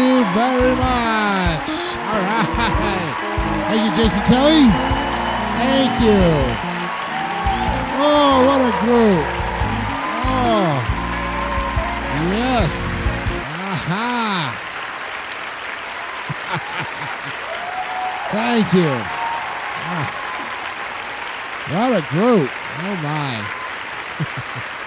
you very much. All right. Thank you, Jason Kelly. Thank you. Oh, what a group. Oh, yes. Aha. Thank you. Ah. What a group. Oh, my.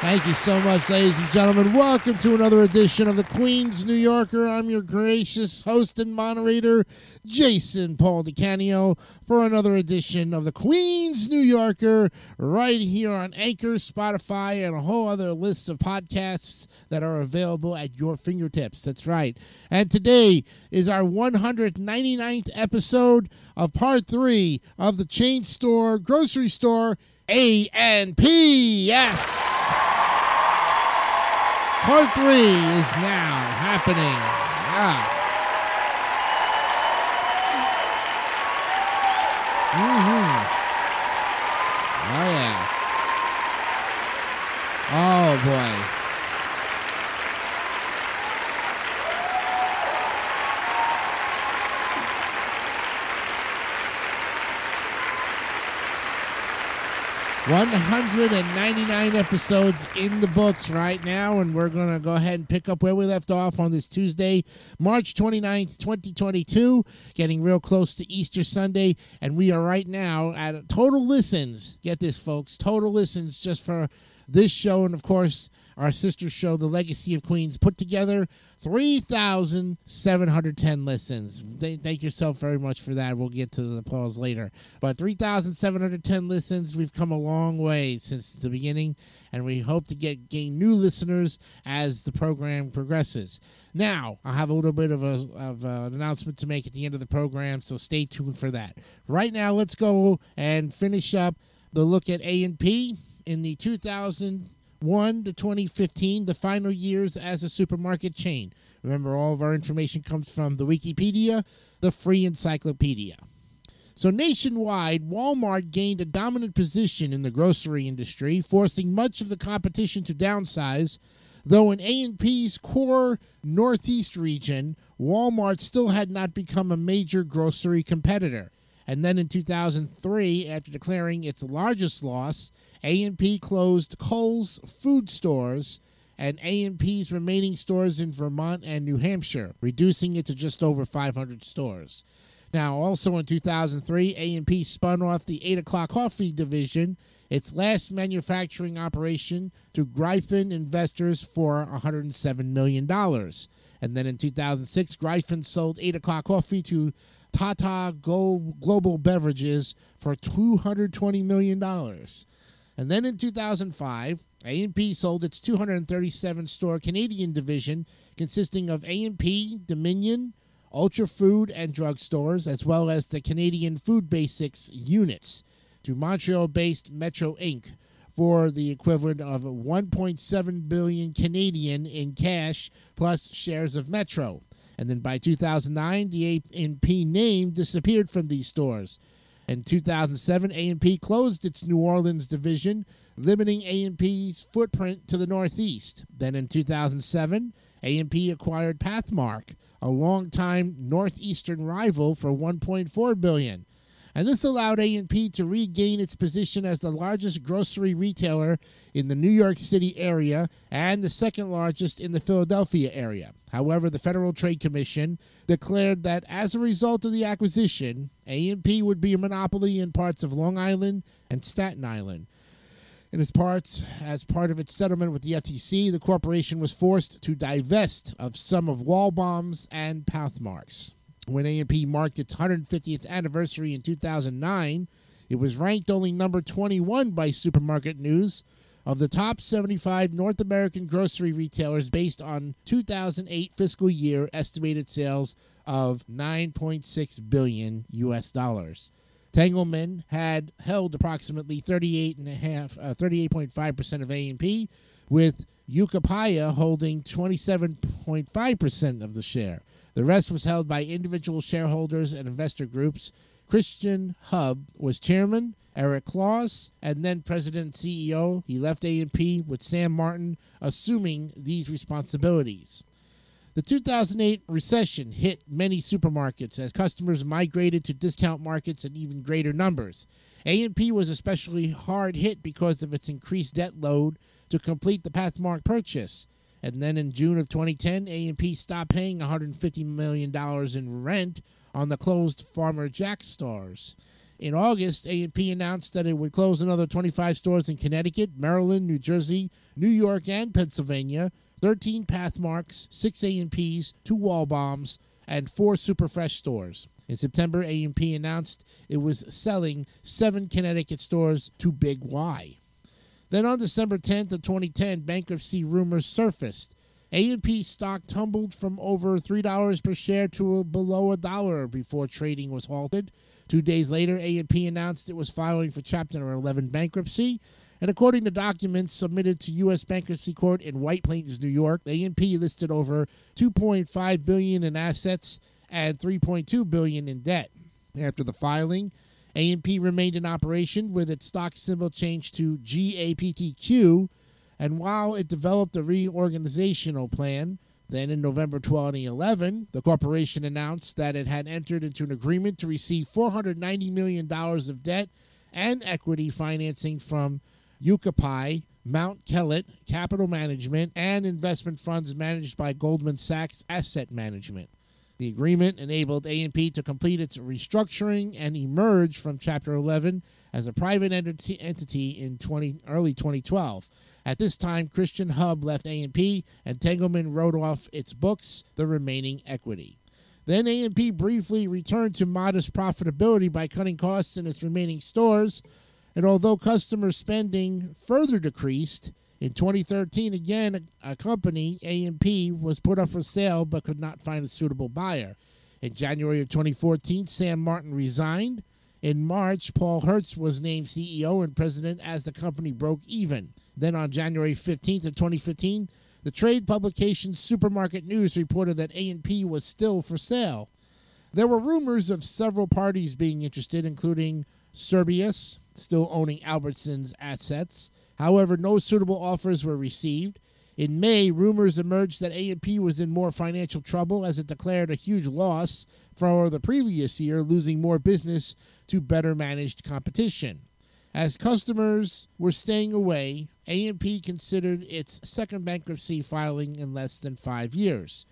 Thank you so much, ladies and gentlemen. Welcome to another edition of the Queen's New Yorker. I'm your gracious host and moderator, Jason Paul DeCanio, for another edition of the Queen's New Yorker, right here on Anchor, Spotify, and a whole other list of podcasts that are available at your fingertips. That's right. And today is our 199th episode of part three of the chain store, grocery store, A and P. Yes. Part three is now happening. Yeah. Mm-hmm. Oh yeah. Oh boy. One hundred and ninety-nine episodes in the books right now, and we're gonna go ahead and pick up where we left off on this Tuesday, March 29th, 2022, getting real close to Easter Sunday, and we are right now at total listens. Get this, folks, total listens just for this show, and of course our sister show, The Legacy of Queens, put together 3,710 listens. Th- Thank yourself very much for that. We'll get to the applause later. But 3,710 listens, we've come a long way since the beginning, and we hope to get gain new listeners as the program progresses. Now, I'll have a little bit of, a, of an announcement to make at the end of the program, so stay tuned for that. Right now, let's go and finish up the look at A&P in the 2000- 1 to 2015, the final years as a supermarket chain. Remember, all of our information comes from the Wikipedia, the free encyclopedia. So, nationwide, Walmart gained a dominant position in the grocery industry, forcing much of the competition to downsize. Though in A&P's core Northeast region, Walmart still had not become a major grocery competitor. And then in 2003, after declaring its largest loss, A&P closed Kohl's food stores and A&P's remaining stores in Vermont and New Hampshire, reducing it to just over 500 stores. Now, also in 2003, A&P spun off the 8 o'clock coffee division, its last manufacturing operation, to Gryphon investors for $107 million. And then in 2006, Gryphon sold 8 o'clock coffee to Tata Global Beverages for $220 million. And then in 2005, A&P sold its 237 store Canadian division consisting of A&P, Dominion, Ultra Food and Drug Stores, as well as the Canadian Food Basics units to Montreal-based Metro Inc. for the equivalent of 1.7 billion Canadian in cash plus shares of Metro. And then by 2009, the A&P name disappeared from these stores. In 2007, A&P closed its New Orleans division, limiting A&P's footprint to the Northeast. Then in 2007, A&P acquired Pathmark, a longtime Northeastern rival, for 1.4 billion. And this allowed A&P to regain its position as the largest grocery retailer in the New York City area and the second largest in the Philadelphia area. However, the Federal Trade Commission declared that as a result of the acquisition, A&P would be a monopoly in parts of Long Island and Staten Island. In its parts, as part of its settlement with the FTC, the corporation was forced to divest of some of Waldbaum's and Pathmark's. When A&P marked its 150th anniversary in 2009, it was ranked only number 21 by Supermarket News of the top 75 North American grocery retailers based on 2008 fiscal year estimated sales of 9.6 billion US dollars. Tengelmann had held approximately 38 and a half, uh, 38.5% of A&P, with Yucaipa holding 27.5% of the share. The rest was held by individual shareholders and investor groups. Christian Haub was chairman, Eric Claus, and then president CEO. He left A&P with Sam Martin assuming these responsibilities. The 2008 recession hit many supermarkets as customers migrated to discount markets in even greater numbers. A&P was especially hard hit because of its increased debt load to complete the Pathmark purchase. And then in June of 2010, A&P stopped paying $150 million in rent on the closed Farmer Jack stores. In August, A&P announced that it would close another 25 stores in Connecticut, Maryland, New Jersey, New York, and Pennsylvania, 13 Pathmarks, 6 A&Ps, 2 Waldbaums, and 4 Superfresh stores. In September, A&P announced it was selling 7 Connecticut stores to Big Y. Then on December 10th of 2010, bankruptcy rumors surfaced. A&P stock tumbled from over $3 per share to below a dollar before trading was halted. Two days later, A&P announced it was filing for Chapter 11 bankruptcy. And according to documents submitted to U.S. Bankruptcy Court in White Plains, New York, A&P listed over 2.5 billion in assets and 3.2 billion in debt. After the filing, A&P remained in operation with its stock symbol changed to GAPTQ, and while it developed a reorganizational plan, then in November 2011, the corporation announced that it had entered into an agreement to receive $490 million of debt and equity financing from Yucaipa, Mount Kellett Capital Management, and investment funds managed by Goldman Sachs Asset Management. The agreement enabled A&P to complete its restructuring and emerge from Chapter 11 as a private entity in 20, early 2012. At this time, Christian Haub left A&P, and Tengelmann wrote off its books, the remaining equity. Then A&P briefly returned to modest profitability by cutting costs in its remaining stores, and although customer spending further decreased, in 2013, again, a company, A&P, was put up for sale but could not find a suitable buyer. In January of 2014, Sam Martin resigned. In March, Paul Hertz was named CEO and president as the company broke even. Then on January 15th of 2015, the trade publication Supermarket News reported that A&P was still for sale. There were rumors of several parties being interested, including Cerberus, still owning Albertsons assets. However, no suitable offers were received. In May, rumors emerged that A&P was in more financial trouble as it declared a huge loss for the previous year, losing more business to better managed competition. As customers were staying away, A&P considered its second bankruptcy filing in less than 5 years.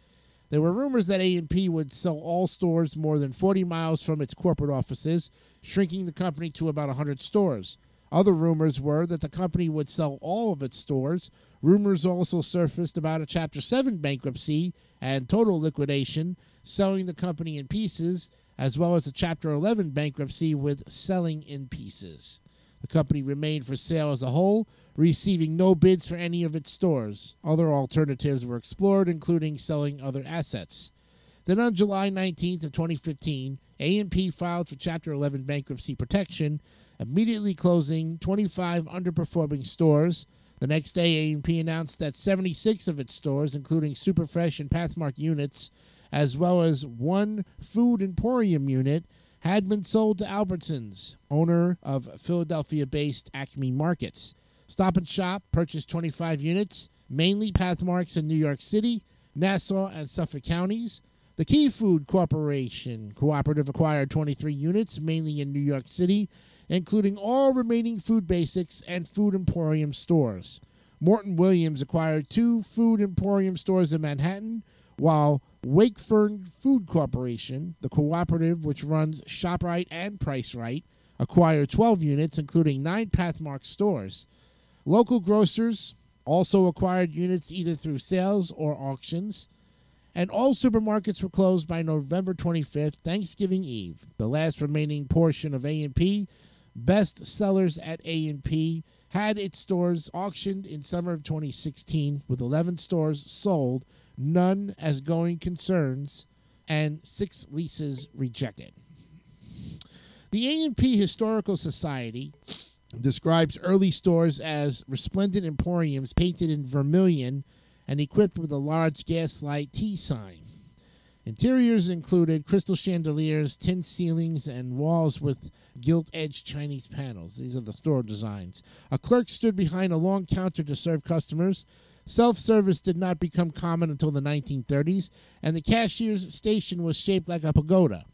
There were rumors that A&P would sell all stores more than 40 miles from its corporate offices, shrinking the company to about 100 stores. Other rumors were that the company would sell all of its stores. Rumors also surfaced about a Chapter 7 bankruptcy and total liquidation, selling the company in pieces, as well as a Chapter 11 bankruptcy with selling in pieces. The company remained for sale as a whole, receiving no bids for any of its stores. Other alternatives were explored, including selling other assets. Then on July 19th of 2015, A&P filed for Chapter 11 bankruptcy protection, immediately closing 25 underperforming stores. The next day, A&P announced that 76 of its stores, including Superfresh and Pathmark units, as well as one food emporium unit, had been sold to Albertsons, owner of Philadelphia-based Acme Markets. Stop and Shop purchased 25 units, mainly Pathmarks in New York City, Nassau, and Suffolk counties. The Key Food Corporation Cooperative acquired 23 units, mainly in New York City, including all remaining Food Basics and Food Emporium stores. Morton Williams acquired two Food Emporium stores in Manhattan, while Wakefern Food Corporation, the cooperative which runs ShopRite and PriceRite, acquired 12 units, including nine Pathmark stores. Local grocers also acquired units either through sales or auctions. And all supermarkets were closed by November 25th, Thanksgiving Eve. The last remaining portion of A&P, best sellers at A&P, had its stores auctioned in summer of 2016, with 11 stores sold, none as going concerns, and six leases rejected. The A&P Historical Society describes early stores as resplendent emporiums painted in vermilion and equipped with a large gaslight T sign. Interiors included crystal chandeliers, tin ceilings, and walls with gilt edged Chinese panels. These are the store designs. A clerk stood behind a long counter to serve customers. Self service did not become common until the 1930s, and the cashier's station was shaped like a pagoda.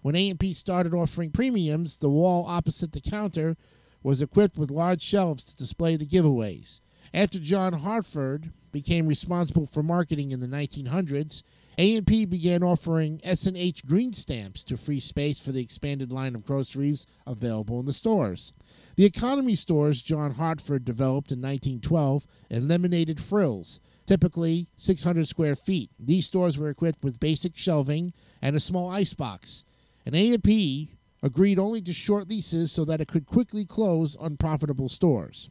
When A&P started offering premiums, the wall opposite the counter was equipped with large shelves to display the giveaways. After John Hartford became responsible for marketing in the 1900s, A&P began offering S&H green stamps to free space for the expanded line of groceries available in the stores. The economy stores John Hartford developed in 1912 eliminated frills, typically 600 square feet. These stores were equipped with basic shelving and a small icebox. And A&P agreed only to short leases so that it could quickly close unprofitable stores.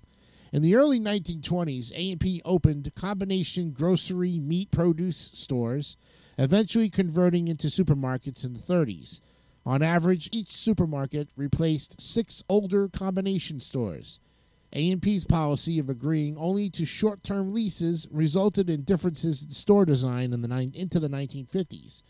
In the early 1920s, A&P opened combination grocery meat produce stores, eventually converting into supermarkets in the 30s. On average, each supermarket replaced six older combination stores. A&P's policy of agreeing only to short-term leases resulted in differences in store design in the ni- into the 1950s.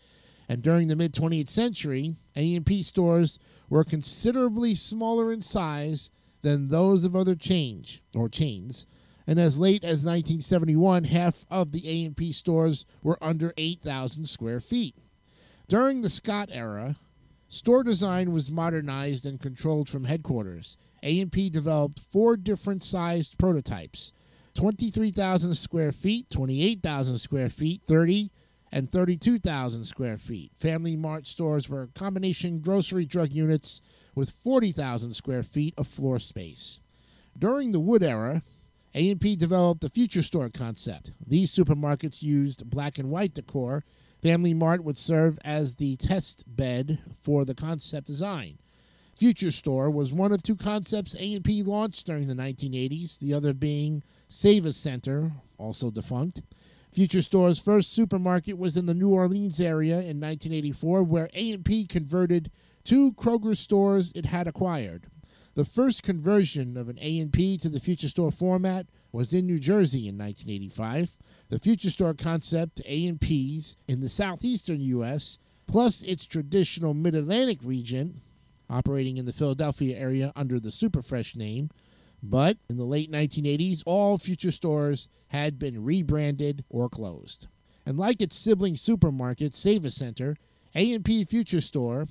And during the mid 20th century, A&P stores were considerably smaller in size than those of other change or chains. And as late as 1971, half of the A&P stores were under 8,000 square feet. During the Scott era, store design was modernized and controlled from headquarters. A&P developed four different sized prototypes 23,000 square feet, 28,000 square feet, 30, and 32,000 square feet. Family Mart stores were combination grocery drug units with 40,000 square feet of floor space. During the Wood era, A&P developed the Future Store concept. These supermarkets used black and white decor. Family Mart would serve as the test bed for the concept design. Future Store was one of two concepts A&P launched during the 1980s, the other being Sav-A-Center, also defunct. Future Store's first supermarket was in the New Orleans area in 1984, where A&P converted two Kroger stores it had acquired. The first conversion of an A&P to the Future Store format was in New Jersey in 1985. The Future Store concept A&Ps in the southeastern U.S., plus its traditional Mid-Atlantic region, operating in the Philadelphia area under the Superfresh name, but in the late 1980s, all future stores had been rebranded or closed. And like its sibling supermarket, Sav-A-Center, A&P Future Store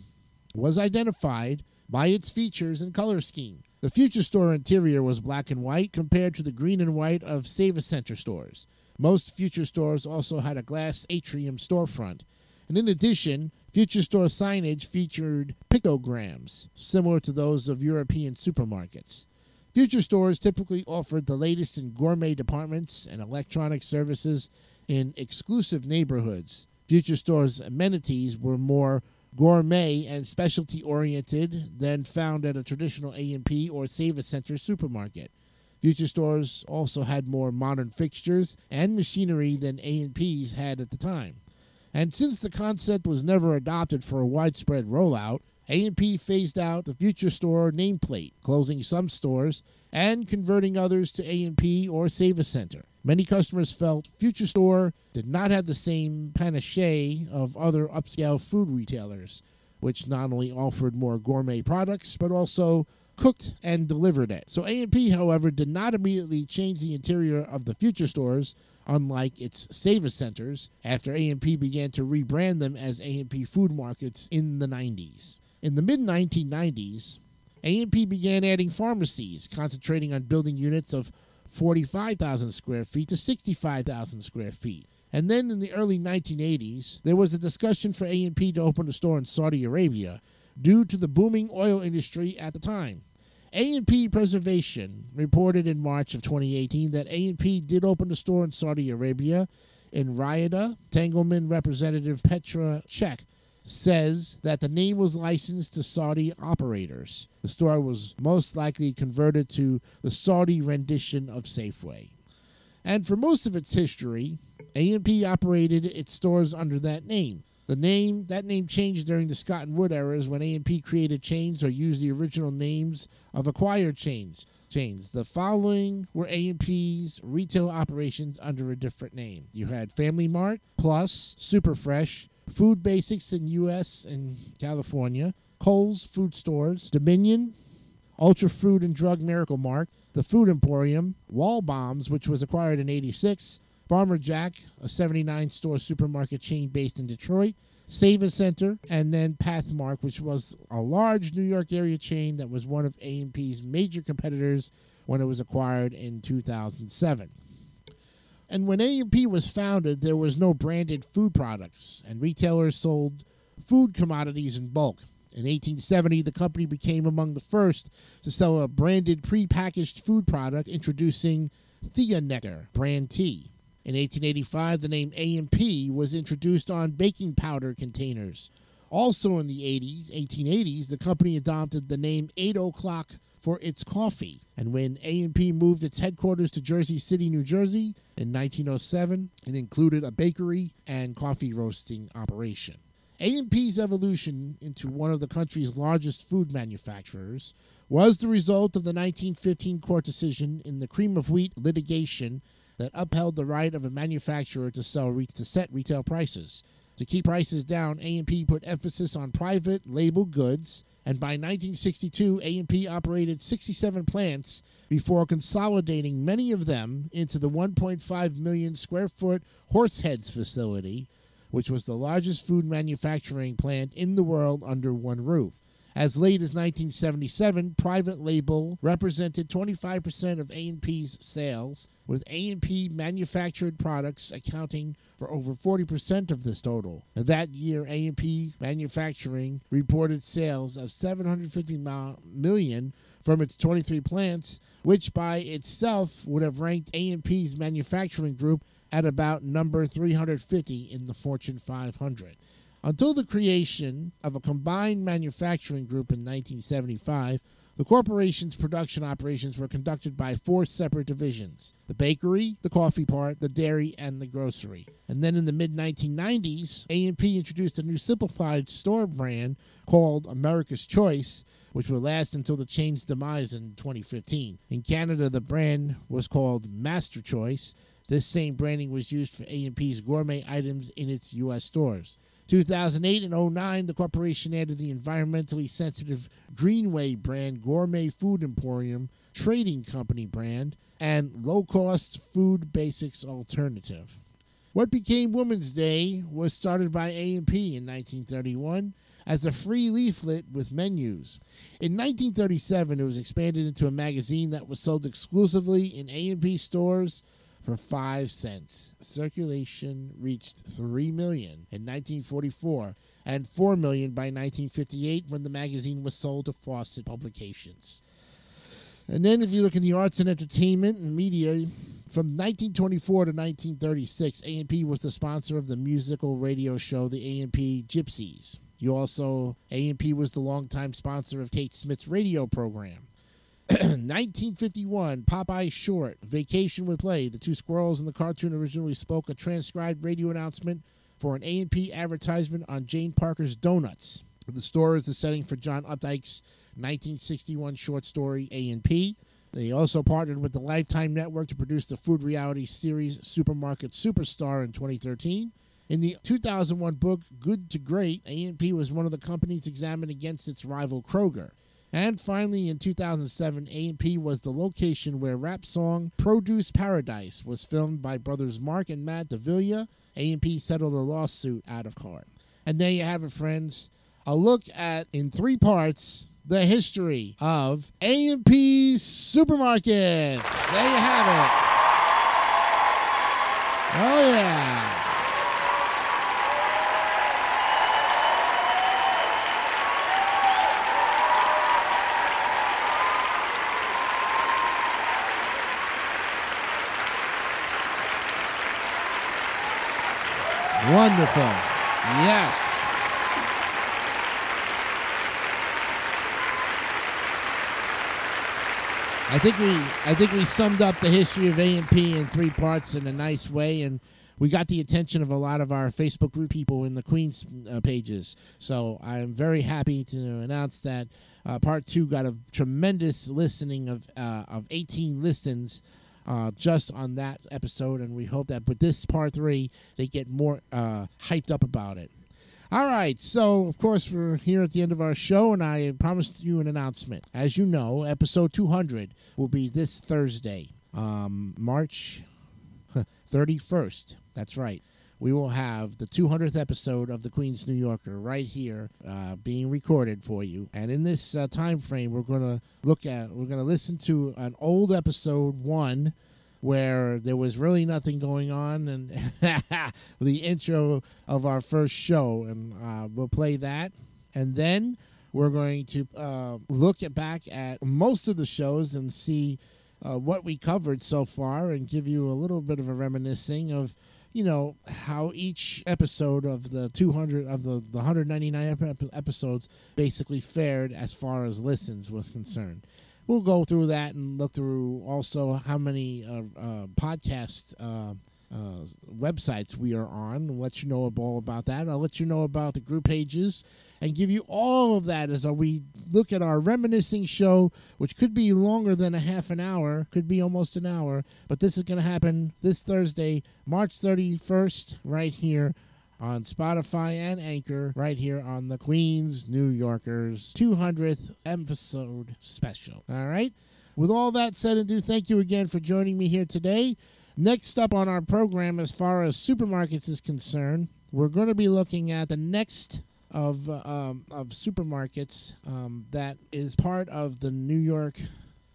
was identified by its features and color scheme. The Future Store interior was black and white compared to the green and white of Sav-A-Center stores. Most Future stores also had a glass atrium storefront. And in addition, Future Store signage featured pictograms, similar to those of European supermarkets. Future stores typically offered the latest in gourmet departments and electronic services in exclusive neighborhoods. Future stores' amenities were more gourmet and specialty oriented than found at a traditional A&P or Sav-A-Center supermarket. Future stores also had more modern fixtures and machinery than A&Ps had at the time. And since the concept was never adopted for a widespread rollout, a&P phased out the Future Store nameplate, closing some stores and converting others to A&P or Sav-A-Center. Many customers felt Future Store did not have the same panache of other upscale food retailers, which not only offered more gourmet products but also cooked and delivered it. So A&P, however, did not immediately change the interior of the Future Stores, unlike its Save Centers, after A&P began to rebrand them as A&P Food Markets in the 90s. In the mid 1990s, A&P began adding pharmacies, concentrating on building units of 45,000 square feet to 65,000 square feet. And then in the early 1980s, there was a discussion for A&P to open a store in Saudi Arabia due to the booming oil industry at the time. A&P Preservation reported in March of 2018 that A&P did open a store in Saudi Arabia in Riyadh. Tengelmann representative Petra Chek says that the name was licensed to Saudi operators. The store was most likely converted to the Saudi rendition of Safeway. And for most of its history, A&P operated its stores under that name. The name that name changed during the Scott and Wood eras when A&P created chains or used the original names of acquired chains. Chains. The following were A&P's retail operations under a different name. You had Family Mart, Plus, Superfresh, Food Basics in U.S. and California, Kohl's Food Stores, Dominion, Ultra Food and Drug Miracle Mark, the Food Emporium, Waldbaums, which was acquired in 86, Farmer Jack, a 79 store supermarket chain based in Detroit, Sav-A-Center, and then Pathmark, which was a large New York area chain that was one of A&P's major competitors when it was acquired in 2007. And when A&P was founded, there was no branded food products, and retailers sold food commodities in bulk. In 1870, the company became among the first to sell a branded prepackaged food product introducing Thea Nectar brand tea. In 1885, the name A&P was introduced on baking powder containers. Also in the 80s, 1880s, the company adopted the name 8 o'clock for its coffee. And when A&P moved its headquarters to Jersey City, New Jersey in 1907, it included a bakery and coffee roasting operation. A&P's evolution into one of the country's largest food manufacturers was the result of the 1915 court decision in the cream of wheat litigation that upheld the right of a manufacturer to sell to set retail prices. To keep prices down, A&P put emphasis on private label goods, and by 1962, A&P operated 67 plants before consolidating many of them into the 1.5 million square foot Horseheads facility, which was the largest food manufacturing plant in the world under one roof. As late as 1977, private label represented 25% of A&P's sales, with A&P manufactured products accounting for over 40% of this total. That year, A&P manufacturing reported sales of 750 million from its 23 plants, which by itself would have ranked A&P's manufacturing group at about number 350 in the Fortune 500. Until the creation of a combined manufacturing group in 1975, the corporation's production operations were conducted by four separate divisions the bakery, the coffee part, the dairy, and the grocery. And then in the mid 1990s, A&P introduced a new simplified store brand called America's Choice, which would last until the chain's demise in 2015. In Canada, the brand was called Master Choice. This same branding was used for A&P's gourmet items in its U.S. stores. 2008 and 09, the corporation added the environmentally sensitive Greenway brand Gourmet Food Emporium Trading Company brand and low cost food basics alternative. What became Women's Day was started by A&P in 1931 as a free leaflet with menus. In 1937, it was expanded into a magazine that was sold exclusively in A&P stores for 5 cents. Circulation reached 3 million in 1944 and 4 million by 1958 when the magazine was sold to Fawcett Publications. And then if you look in the arts and entertainment and media, from 1924 to 1936, A&P was the sponsor of the musical radio show The A&P Gypsies. You also, A&P was the longtime sponsor of Kate Smith's radio program. 1951, Popeye Short, Vacation with Play. The two squirrels in the cartoon originally spoke a transcribed radio announcement for an A&P advertisement on Jane Parker's Donuts. The store is the setting for John Updike's 1961 short story A&P. They also partnered with the Lifetime Network to produce the food reality series Supermarket Superstar in 2013. In the 2001 book Good to Great, A&P was one of the companies examined against its rival Kroger. And finally, in 2007, A&P was the location where rap song Produce Paradise was filmed by brothers Mark and Matt Davila. A&P settled a lawsuit out of court. And there you have it, friends. A look at, in three parts, the history of A&P supermarkets. There you have it. Oh, yeah. Wonderful. Yes. I think we I think we summed up the history of AMP in three parts in a nice way and we got the attention of a lot of our Facebook group people in the Queens uh, pages. So I'm very happy to announce that uh, part two got a tremendous listening of uh, of 18 listens uh, just on that episode, and we hope that with this part three, they get more uh, hyped up about it. All right, so of course we're here at the end of our show, and I promised you an announcement. As you know, episode 200 will be this Thursday, um, March 31st. That's right. We will have the 200th episode of the Queen's New Yorker right here, uh, being recorded for you. And in this uh, time frame, we're going to look at, we're going to listen to an old episode one where there was really nothing going on, and the intro of our first show, and uh, we'll play that, and then we're going to uh, look at back at most of the shows and see uh, what we covered so far, and give you a little bit of a reminiscing of. You know how each episode of the 200 of the, the 199 episodes basically fared as far as listens was concerned we'll go through that and look through also how many uh, uh, podcast uh, uh websites we are on. Let you know all about that. I'll let you know about the group pages and give you all of that as we look at our reminiscing show, which could be longer than a half an hour, could be almost an hour. But this is going to happen this Thursday, March 31st, right here on Spotify and Anchor right here on the Queens New Yorkers 200th episode special. All right? With all that said and do, thank you again for joining me here today. Next up on our program, as far as supermarkets is concerned, we're going to be looking at the next of um, of supermarkets um, that is part of the New York.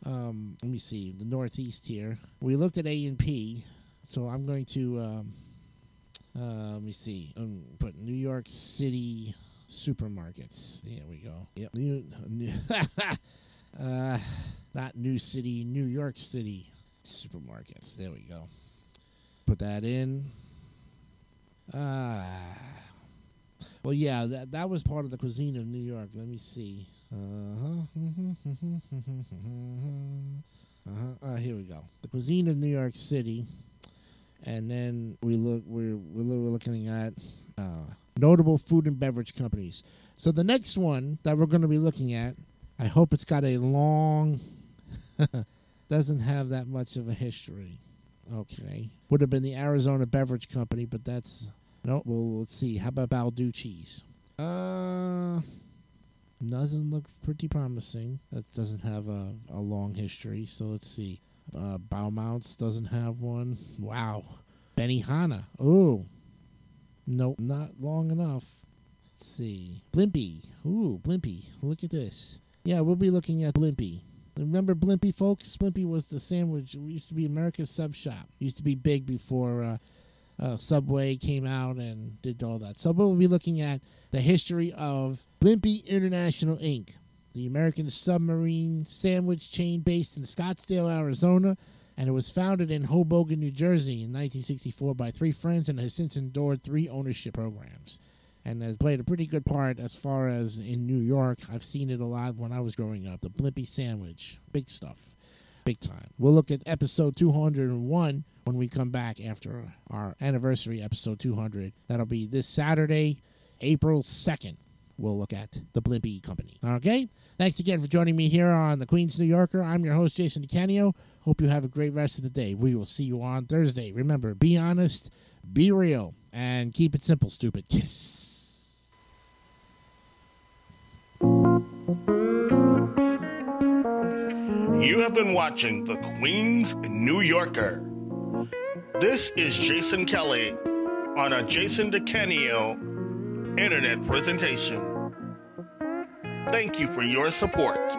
Um, let me see the Northeast here. We looked at A and P, so I'm going to um, uh, let me see. Um, put New York City supermarkets. There we go. Yep. New, new uh, not New City, New York City supermarkets. There we go. Put that in. Ah. Uh, well, yeah, that that was part of the cuisine of New York. Let me see. Uh-huh. uh-huh. Uh, here we go. The cuisine of New York City and then we look we're we're looking at uh, notable food and beverage companies. So the next one that we're going to be looking at, I hope it's got a long, doesn't have that much of a history. Okay, would have been the Arizona Beverage Company, but that's no. Well, let's see. How about Balducci's? Uh, doesn't look pretty promising. That doesn't have a, a long history. So let's see. Uh, Baumounts doesn't have one. Wow. Benihana. Oh. Nope, not long enough. Let's see. Blimpie. Ooh, Blimpie. Look at this. Yeah, we'll be looking at Blimpie. Remember Blimpie, folks? Blimpie was the sandwich. It used to be America's Sub Shop. It used to be big before uh, uh, Subway came out and did all that. So we'll be looking at the history of Blimpie International Inc the American submarine sandwich chain based in Scottsdale, Arizona, and it was founded in Hoboken, New Jersey in 1964 by three friends and has since endured three ownership programs and has played a pretty good part as far as in New York. I've seen it a lot when I was growing up. The Blimpie sandwich, big stuff, big time. We'll look at episode 201 when we come back after our anniversary episode 200. That'll be this Saturday, April 2nd. We'll look at the Blimpie Company. Okay? Thanks again for joining me here on the Queen's New Yorker. I'm your host, Jason DeCanio. Hope you have a great rest of the day. We will see you on Thursday. Remember, be honest, be real, and keep it simple, stupid. Kiss. You have been watching the Queen's New Yorker. This is Jason Kelly on a Jason DeCanio internet presentation. Thank you for your support.